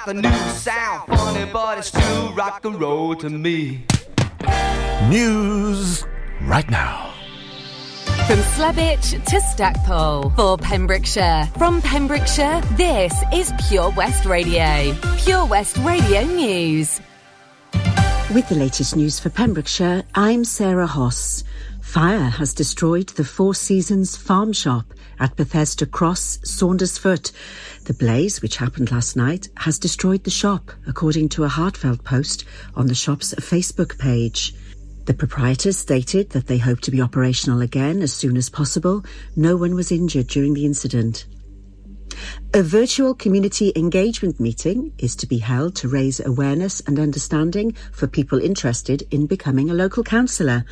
got the new sound, funny, but it's still rock and roll to me. News right now. From Slebech to Stackpole for Pembrokeshire. From Pembrokeshire, this is Pure West Radio. Pure West Radio News. With the latest news for Pembrokeshire, I'm Sarah Hoss. Fire has destroyed the Four Seasons farm shop at Bethesda Cross, Saundersfoot. The blaze, which happened last night, has destroyed the shop, according to a heartfelt post on the shop's Facebook page. The proprietors stated that they hope to be operational again as soon as possible. No one was injured during the incident. A virtual community engagement meeting is to be held to raise awareness and understanding for people interested in becoming a local councillor.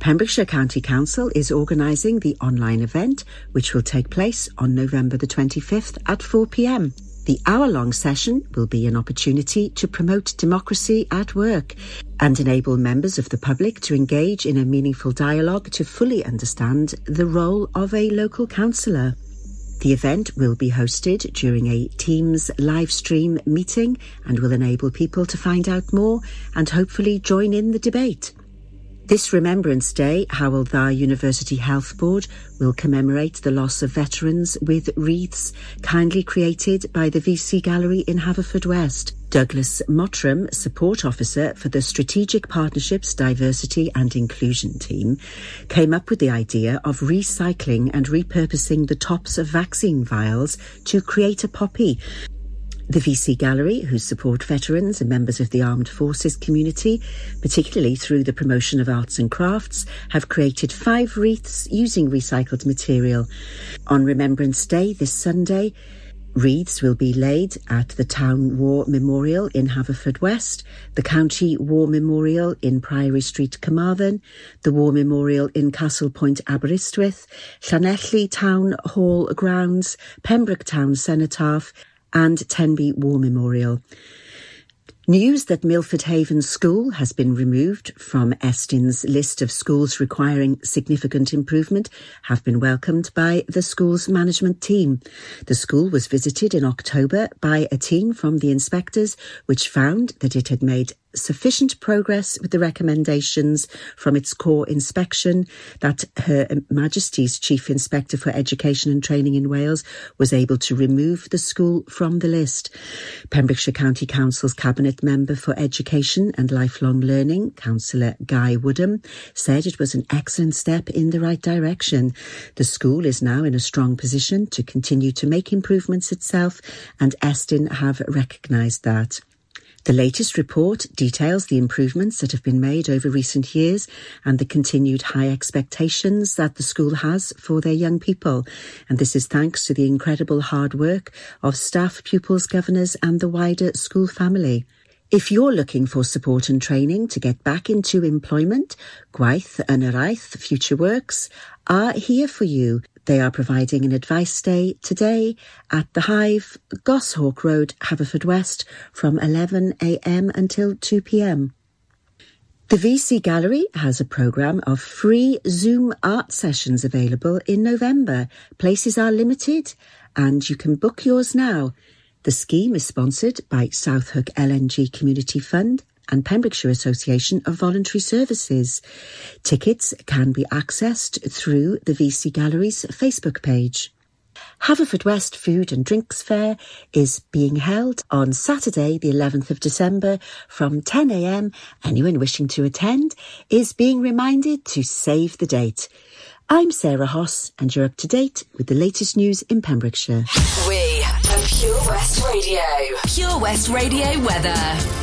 Pembrokeshire County Council is organising the online event, which will take place on November the 25th at 4pm. The hour long session will be an opportunity to promote democracy at work and enable members of the public to engage in a meaningful dialogue to fully understand the role of a local councillor. The event will be hosted during a Teams live stream meeting and will enable people to find out more and hopefully join in the debate. This Remembrance Day, Hywel Dda University Health Board will commemorate the loss of veterans with wreaths kindly created by the VC Gallery in Haverfordwest. Douglas Mottram, Support Officer for the Strategic Partnerships Diversity and Inclusion Team, came up with the idea of recycling and repurposing the tops of vaccine vials to create a poppy. The VC Gallery, who support veterans and members of the armed forces community, particularly through the promotion of arts and crafts, have created five wreaths using recycled material. On Remembrance Day this Sunday, Wreaths will be laid at the Town War Memorial in Haverfordwest, the County War Memorial in Priory Street, Carmarthen, the War Memorial in Castle Point, Aberystwyth, Llanelli Town Hall Grounds, Pembroke Town Cenotaph, and Tenby War Memorial. News that Milford Haven School has been removed from Estyn's list of schools requiring significant improvement have been welcomed by the school's management team. The school was visited in October by a team from the inspectors, which found that it had made sufficient progress with the recommendations from its core inspection that Her Majesty's Chief Inspector for Education and Training in Wales was able to remove the school from the list. Pembrokeshire County Council's Cabinet Member for Education and Lifelong Learning, Councillor Guy Woodham, said it was an excellent step in the right direction. The school is now in a strong position to continue to make improvements itself and Estyn have recognised that. The latest report details the improvements that have been made over recent years and the continued high expectations that the school has for their young people. And this is thanks to the incredible hard work of staff, pupils, governors and the wider school family. If you're looking for support and training to get back into employment, Gwaith and Araith Future Works are here for you. They are providing an advice day today at the Hive, Goshawk Road, Haverfordwest from 11am until 2pm. The VC Gallery has a programme of free Zoom art sessions available in November. Places are limited and you can book yours now. The scheme is sponsored by South Hook LNG Community Fund and Pembrokeshire Association of Voluntary Services. Tickets can be accessed through the VC Gallery's Facebook page. Haverfordwest Food and Drinks Fair is being held on Saturday, the 11th of December from 10am. Anyone wishing to attend is being reminded to save the date. I'm Sarah Hoss and you're up to date with the latest news in Pembrokeshire. We are Pure West Radio. Pure West Radio weather.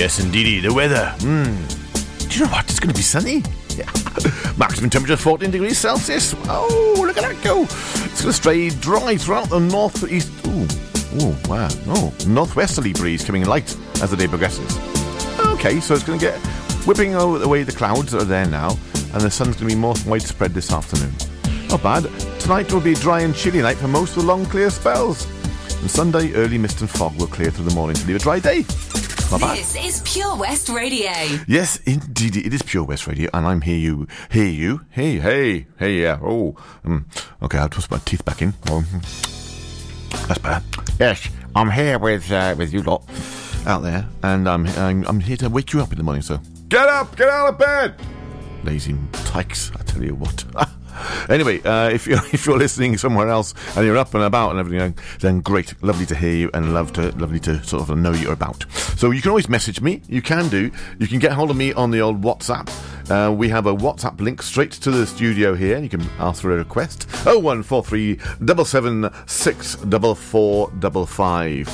Yes, indeedy, the weather. Mm. Do you know what? It's going to be sunny. Maximum temperature 14 degrees Celsius. Oh, look at that go. It's going to stay dry throughout the northeast. Ooh, ooh, wow. Oh, northwesterly breeze coming light as the day progresses. Okay, so it's going to get whipping away the clouds that are there now, and the sun's going to be more widespread this afternoon. Not bad. Tonight will be dry and chilly night for most of the long clear spells. And Sunday, early mist and fog will clear through the morning to leave a dry day. Not bad. This is Pure West Radio. Yes, indeed, it is Pure West Radio, and I'm here. You, here you, hey, hey, hey, yeah. Oh, um, okay. I'll twist my teeth back in. Oh, hmm. that's better. Yes, I'm here with uh, with you lot out there, and I'm, I'm I'm here to wake you up in the morning. So get up, get out of bed, lazy tykes. I tell you what. Anyway, uh, if you're if you're listening somewhere else and you're up and about and everything, then great, lovely to hear you and love to lovely to sort of know you're about. So you can always message me. You can do. You can get hold of me on the old WhatsApp. Uh, we have a WhatsApp link straight to the studio here. You can ask for a request. Oh one four three double seven six double four double five.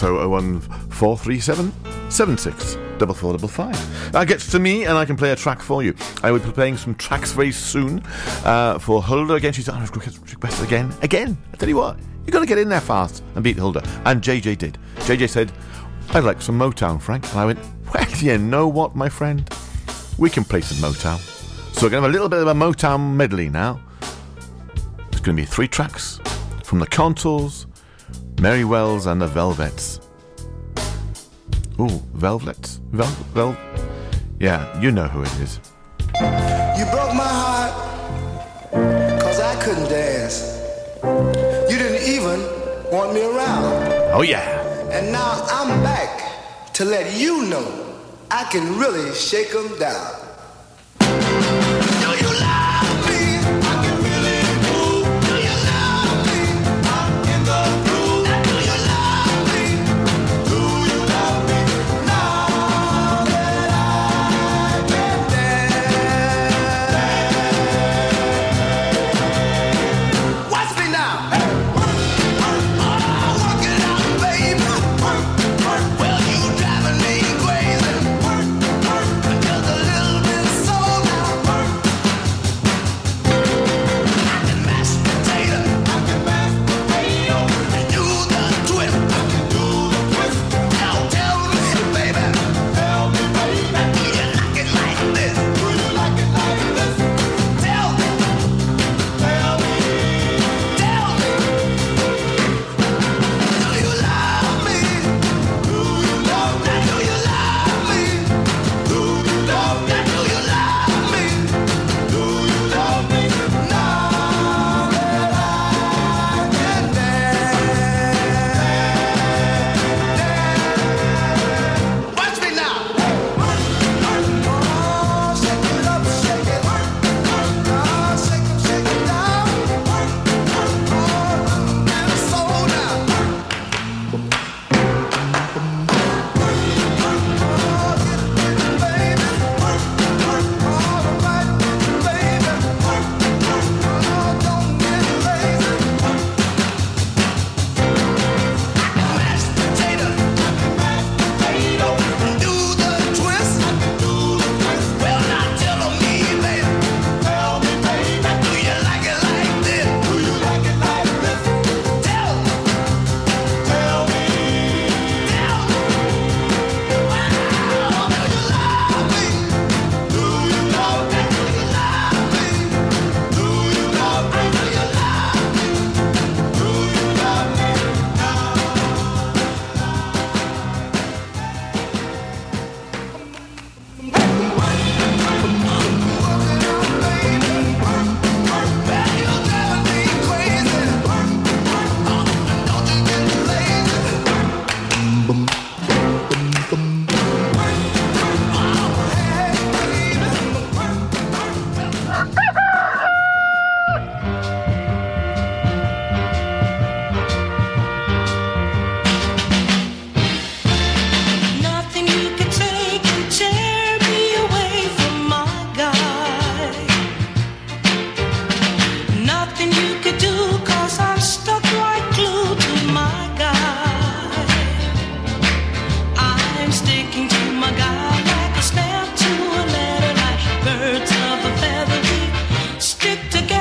So oh one four three seven seven six double four double five. That gets to me, and I can play a track for you. I will be playing some tracks very soon uh, for Hulda again. She's on request again, again. I tell you what, you got to get in there fast and beat Hulda. And JJ did. JJ said, "I'd like some Motown, Frank," and I went, "Well, you know what, my friend, we can play some Motown." So we're going to have a little bit of a Motown medley now. It's going to be three tracks from the Contours, Mary Wells, and the Velvets. Ooh, Velvets. Vel, Vel. Yeah, you know who it is. You broke my heart, cause I couldn't dance. You didn't even want me around. Oh, yeah. And now I'm back to let you know I can really shake 'em down. it together.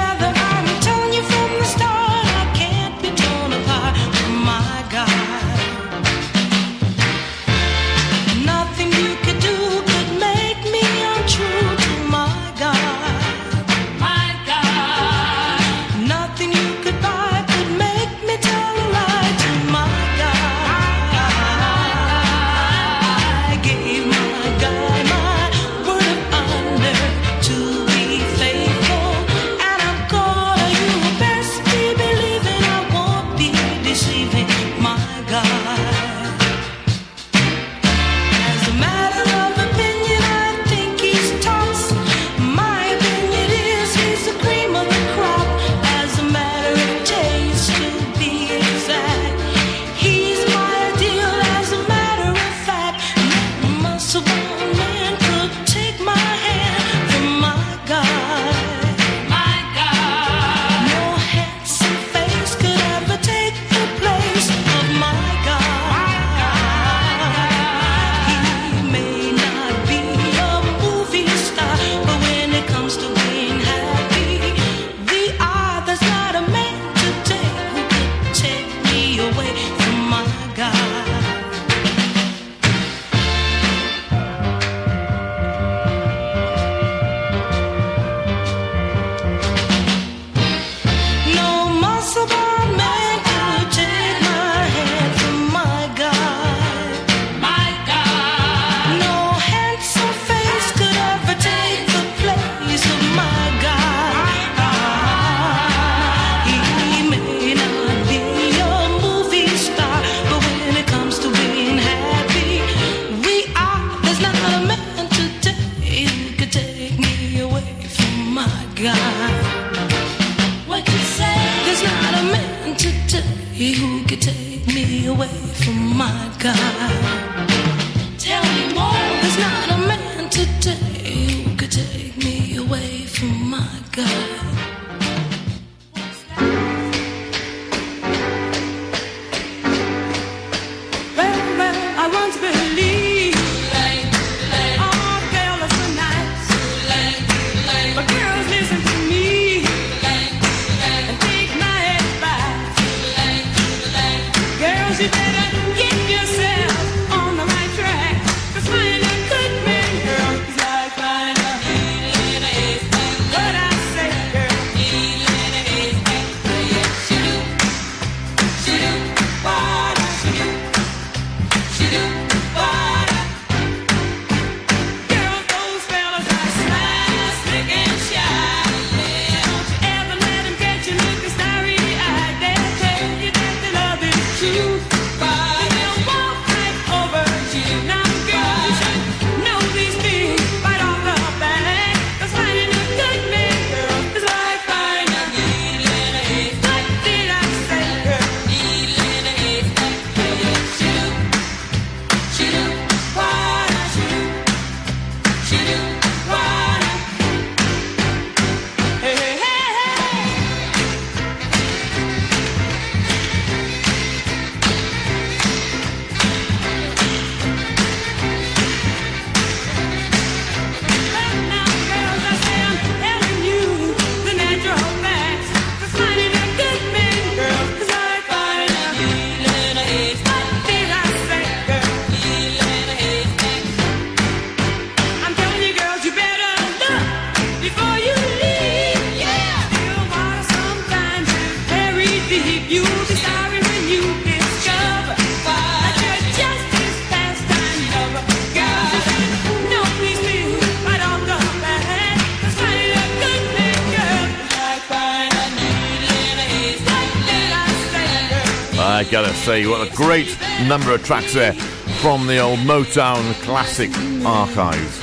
you got a great number of tracks there from the old Motown classic archives.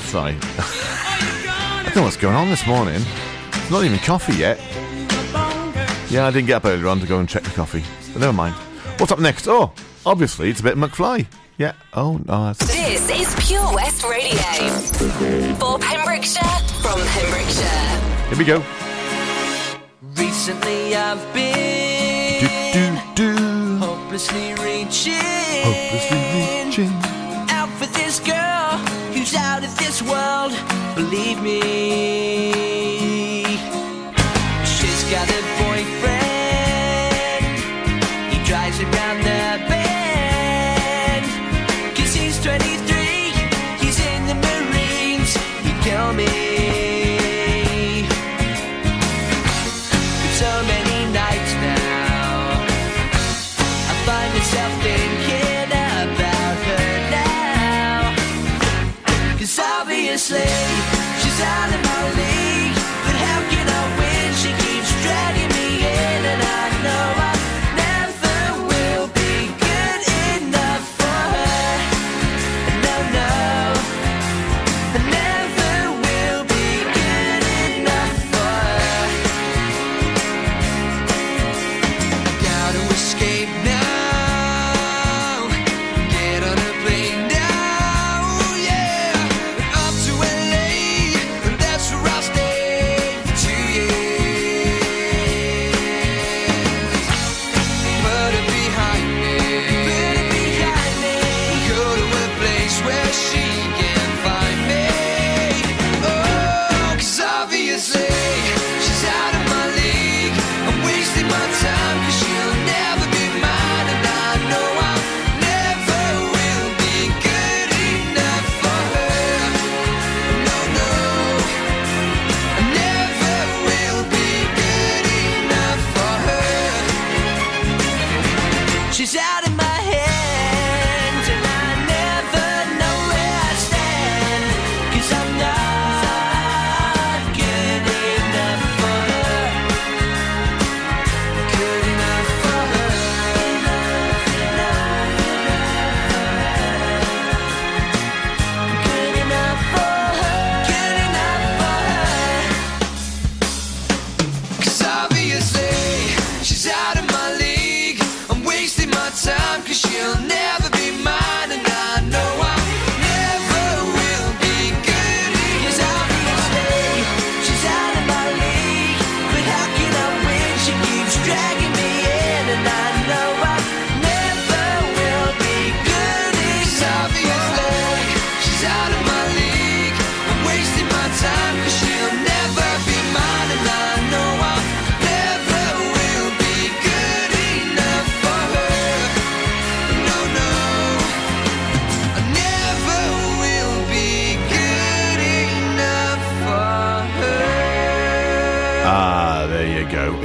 Sorry. I don't know what's going on this morning. It's not even coffee yet. Yeah, I didn't get up earlier on to go and check the coffee. But never mind. What's up next? Oh, obviously, it's a bit McFly. Yeah. Oh, no. This is Pure West Radio. For Pembrokeshire, from Pembrokeshire. Here we go. Recently I've been do, do, do. hopelessly reaching, hopelessly reaching out for this girl who's out of this world. Believe me, she's got a boyfriend.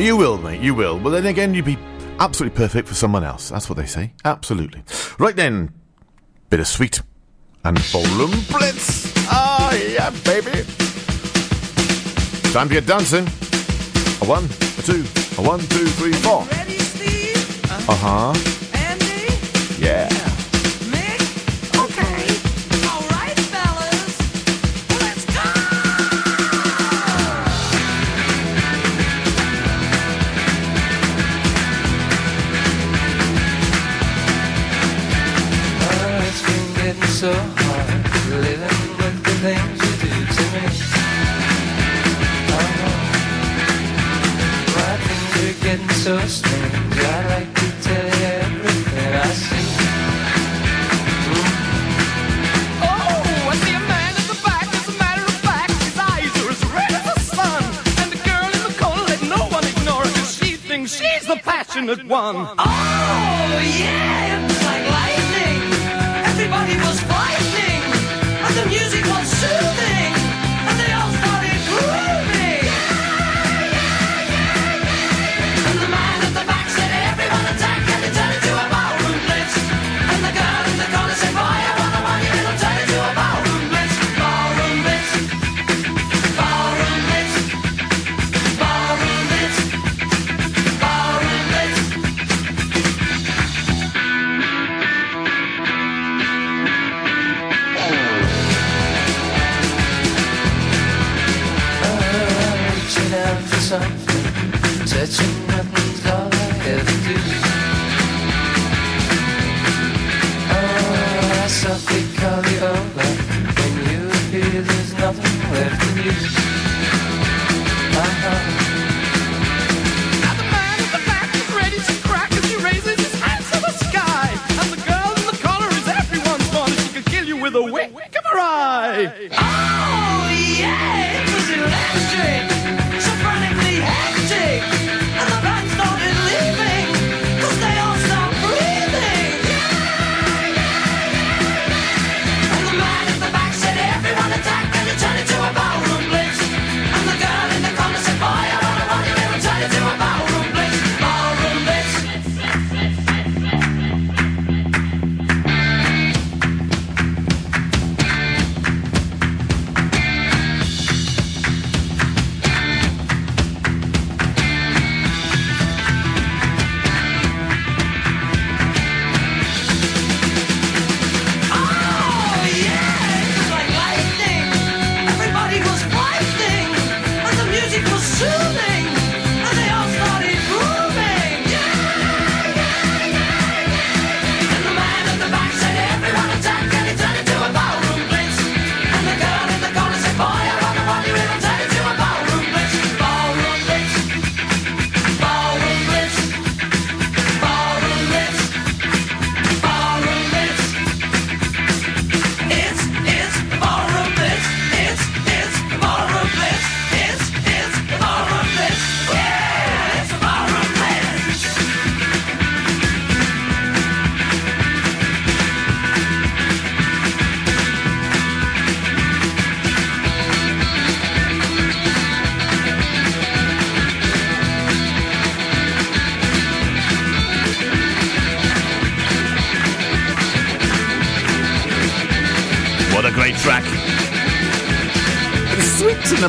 You will, mate. You will. But then again, you'd be absolutely perfect for someone else. That's what they say. Absolutely. Right then, bit of sweet and ballroom blitz. Ah, yeah, baby. Time to get dancing. A one, a two, a one, two, three, four. Uh huh. Yeah. So hard living with the things you do to me. Oh, my things are getting so strange. I'd like to tell you everything I see. Oh, I see a man at the back. As a matter of fact, his eyes are as red as the sun. And the girl in the corner, let no one ignore her, 'cause she thinks she's the passionate one. Oh, yeah, out for something, touching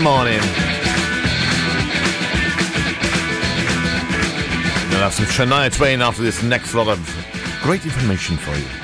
sweet in morning. We'll have some Shania Twain after this next lot of great information for you.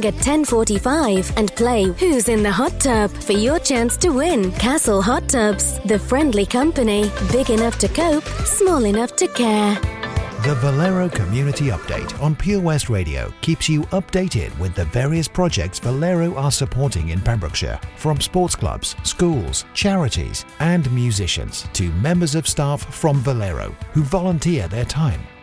at 10:45 and play Who's in the Hot Tub for your chance to win. Castle Hot Tubs, the friendly company, big enough to cope, small enough to care. The Valero Community Update on Pure West Radio keeps you updated with the various projects Valero are supporting in Pembrokeshire, from sports clubs, schools, charities, and musicians to members of staff from Valero who volunteer their time.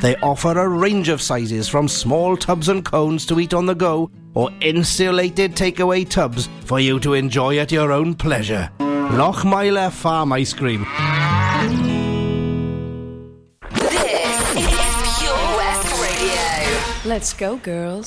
They offer a range of sizes from small tubs and cones to eat on the go or insulated takeaway tubs for you to enjoy at your own pleasure. Lochmeyler Farm Ice Cream. This is Pure West Radio. Let's go, girls.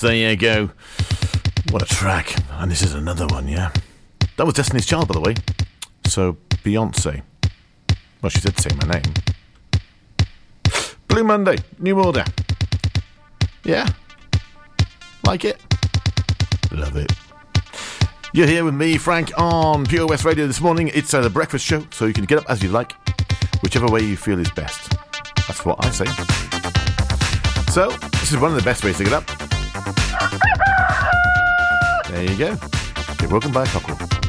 There you go. What a track. And this is another one, yeah? That was Destiny's Child, by the way. So, Beyonce. Well, she did say my name. Blue Monday, New Order. Yeah? Like it? Love it. You're here with me, Frank, on Pure West Radio this morning. It's uh, the breakfast show, so you can get up as you like, whichever way you feel is best. That's what I say. So, this is one of the best ways to get up. There you go. You're welcome back, Huckle.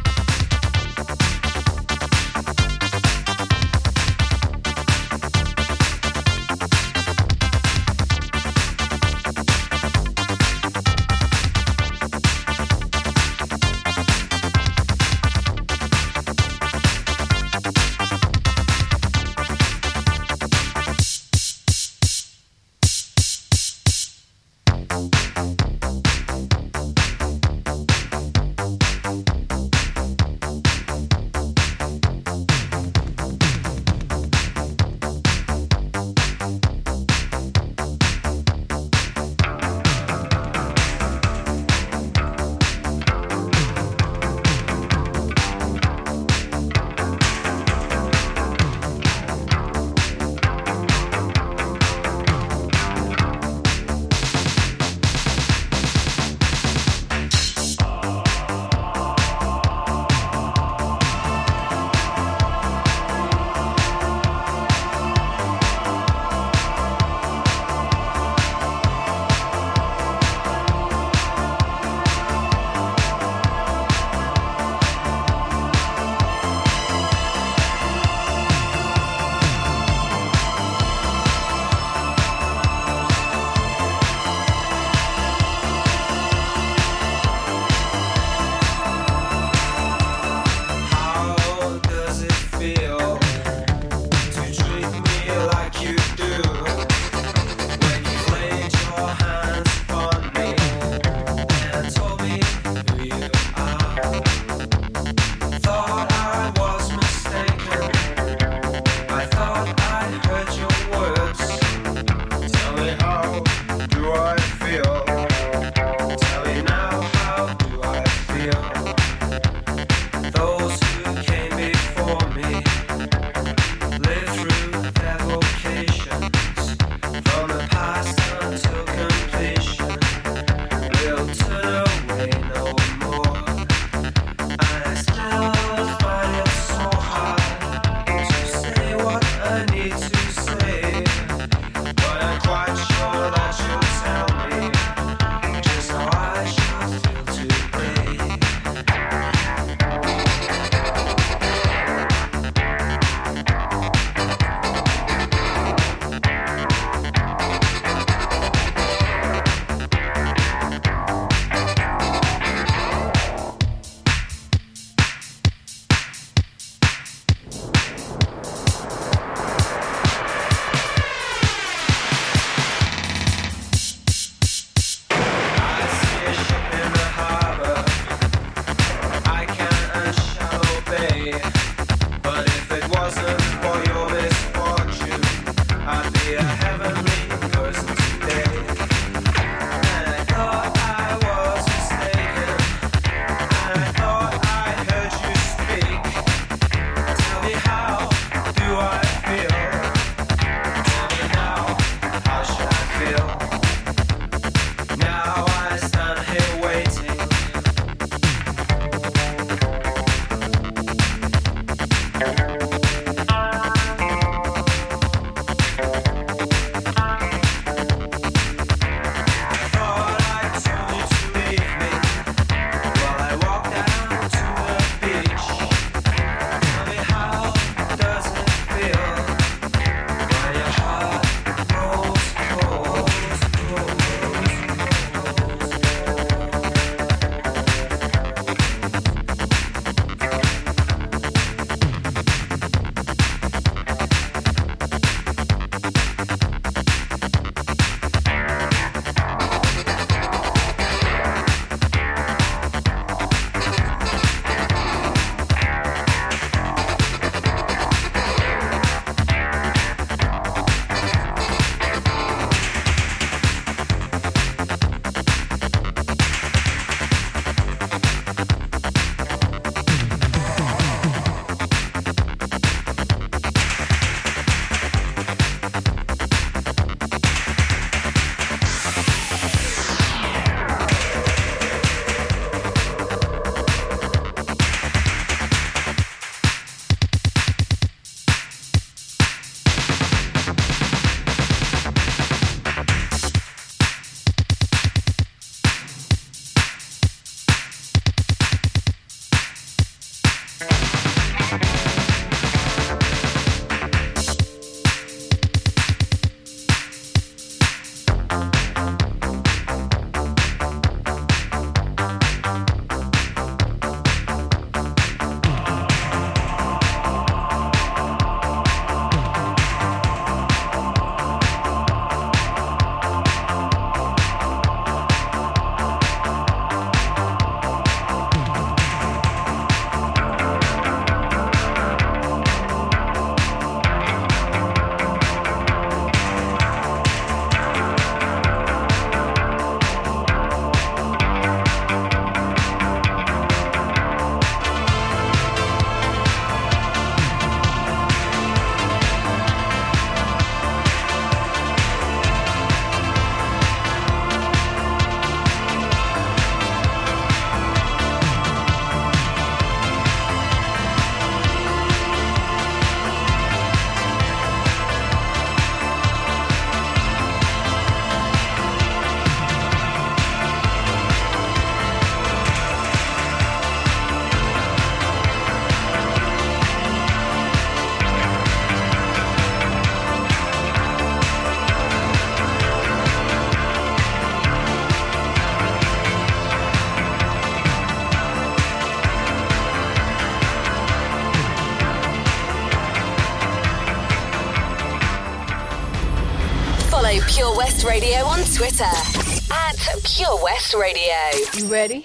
Pure West Radio. You ready?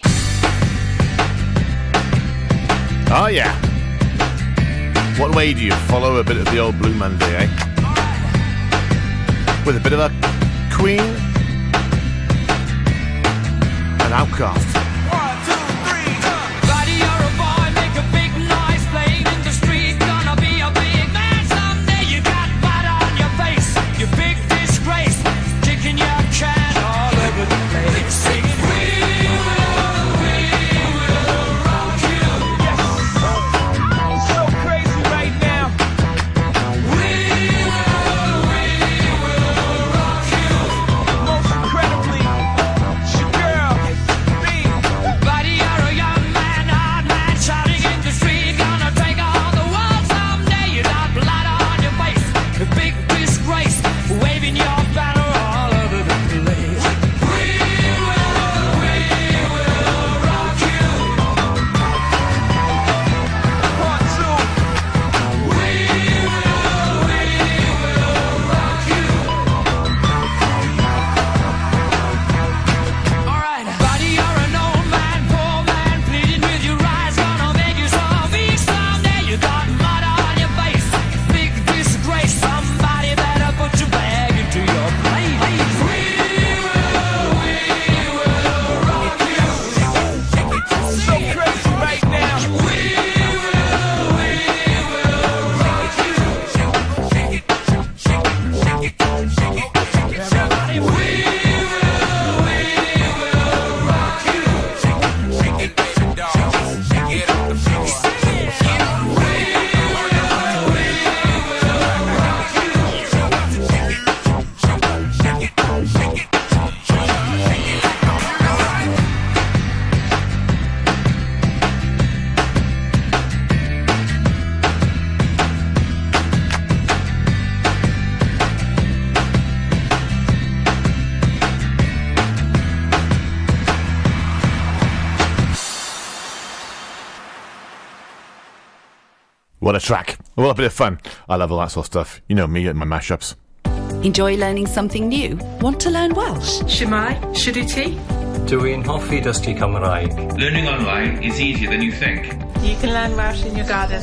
Oh, yeah. What way do you follow a bit of the old Blue Monday, eh? With a bit of a Queen and OutKast. What a little bit of fun. I love all that sort of stuff. You know me and my mashups. Enjoy learning something new? Want to learn Welsh? Shwmae? Shuduti? Dwi'n hoffi dysgu Cymraeg. Learning online is easier than you think. You can learn Welsh in your garden.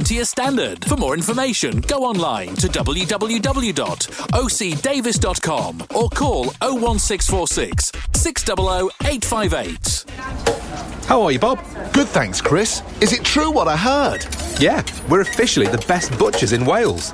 as standard. For more information, go online to www.ocdavis.com or call 01646 600 858. How are you, Bob? Good, thanks, Chris. Is it true what I heard? Yeah, we're officially the best butchers in Wales.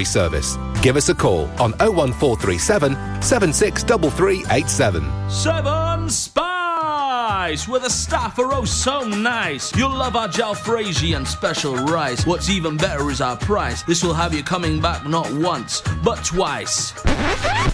service. Give us a call on 01437 763387. Seven Spice, where the staff are oh so nice. You'll love our jalfrezi and special rice. What's even better is our price. This will have you coming back not once, but twice.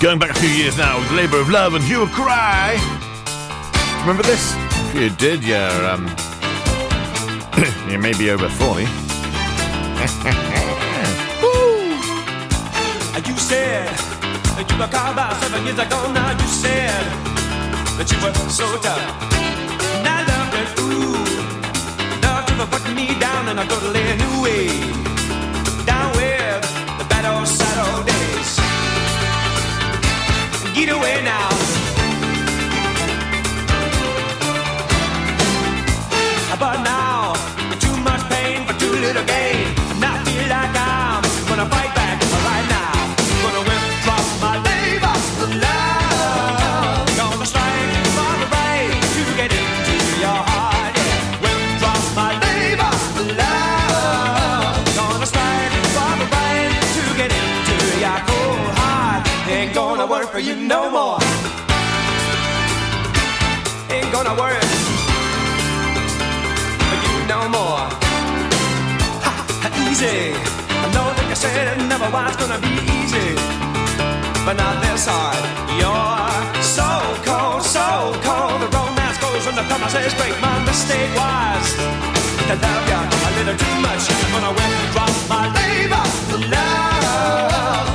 Going back a few years now with Labour of Love and Hugh Cry. Remember this? If you did, you're, um, you may be over 40. You said that you were called about seven years ago. Now you said that you were so tough. And I loved it, ooh. Love put me down and I go to lay a new way. Get away now. Gonna for you no more. Ha, ha, easy. I know that you said it never was gonna be easy, but not this hard. You're so cold, so cold. The romance goes when the promises break. My mistake was to love you a little too much. I'm gonna withdraw my labor love.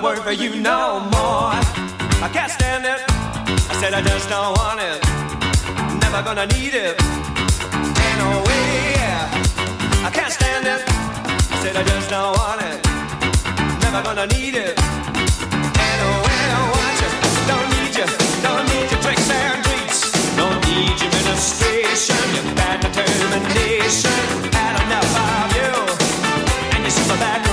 Gonna work for you no more. I can't stand it. I said I just don't want it. Never gonna need it. Ain't no way. I can't stand it. I said I just don't want it. Never gonna need it. Ain't no way. I want you. Don't need you. Don't need your tricks and treats. Don't need your ministration. Your bad determination. Had enough of you. And your super back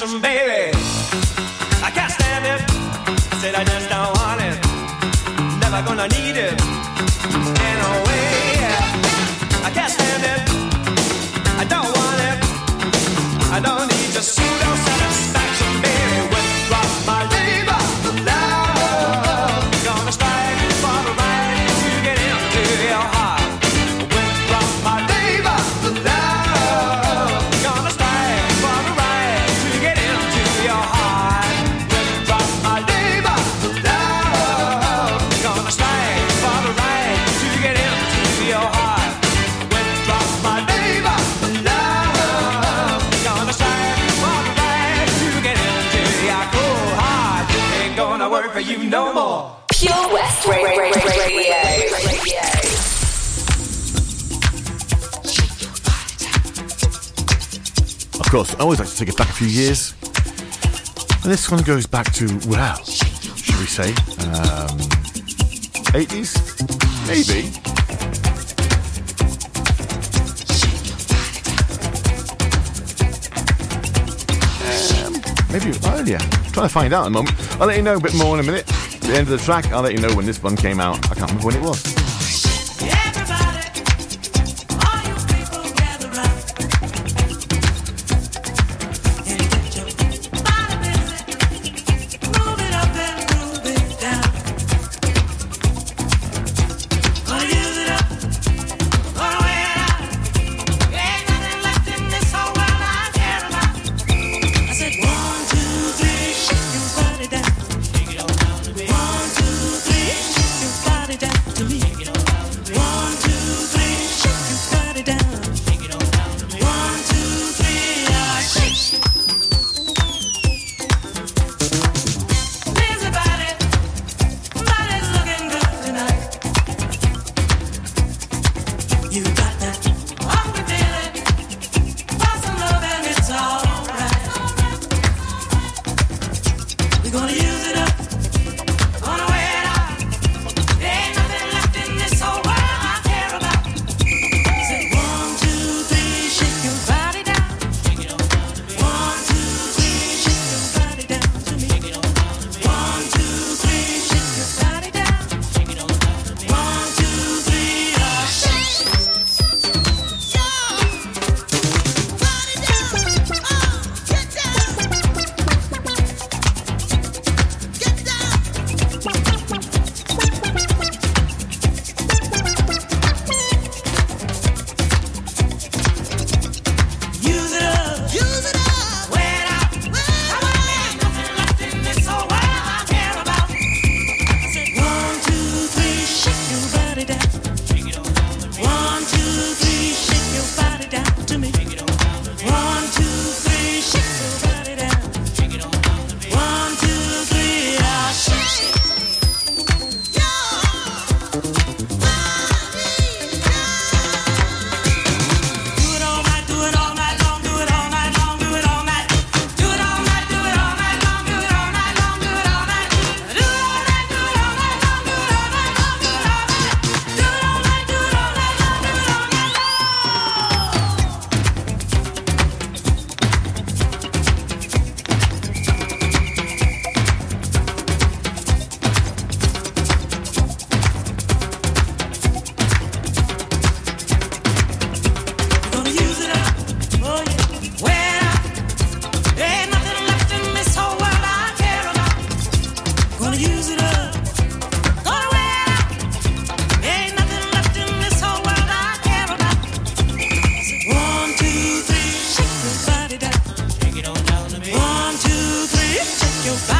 satisfaction, baby. I can't stand it. Said I just don't want it. Never gonna need it. Ain't no way. I can't stand it. I don't want it. I don't need no more. Pure West Ra- Ra- Ra- Radio. Of course, I always like to take it back a few years. And this one goes back to, well, should we say, um, 80s? Maybe. Um, maybe earlier. trying to find out in a moment. I'll let you know a bit more in a minute. The end of the track, I'll let you know when this one came out. I can't remember when it was. You you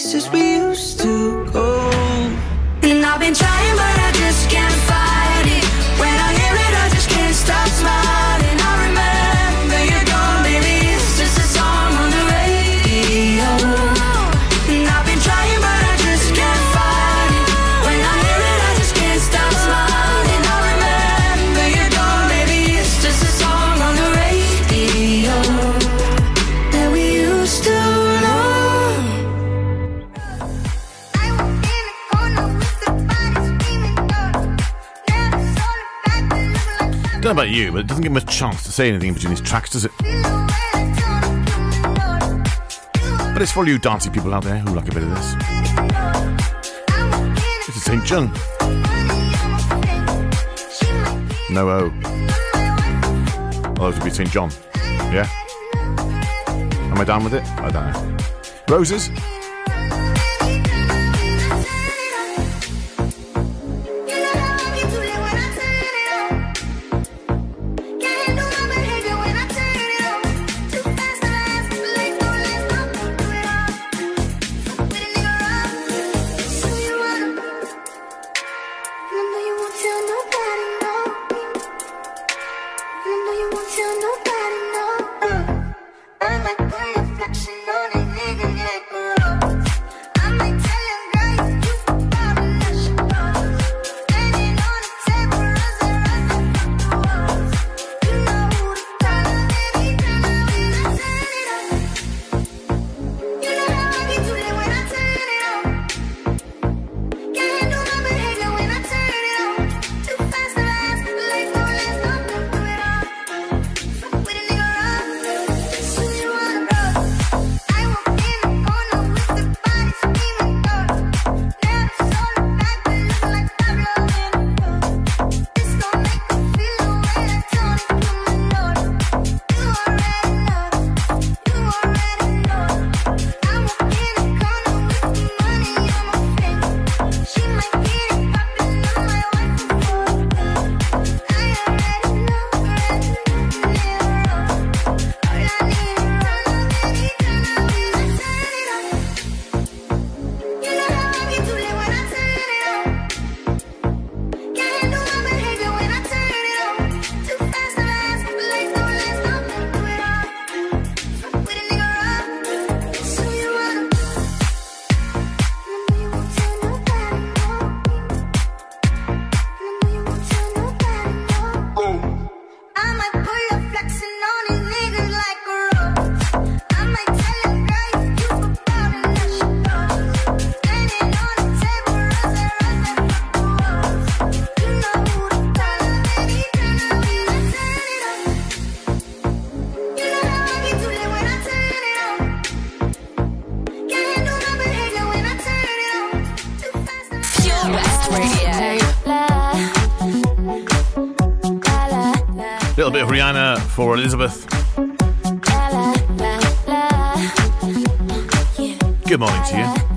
faces we doesn't give him a chance to say anything between his tracks, does it? But it's for you dancing people out there who like a bit of this. This is St. John. No O. Oh, it would be St. John. Yeah? Am I done with it? I don't know. Roses? Little bit of Rihanna for Elizabeth. Good morning to you.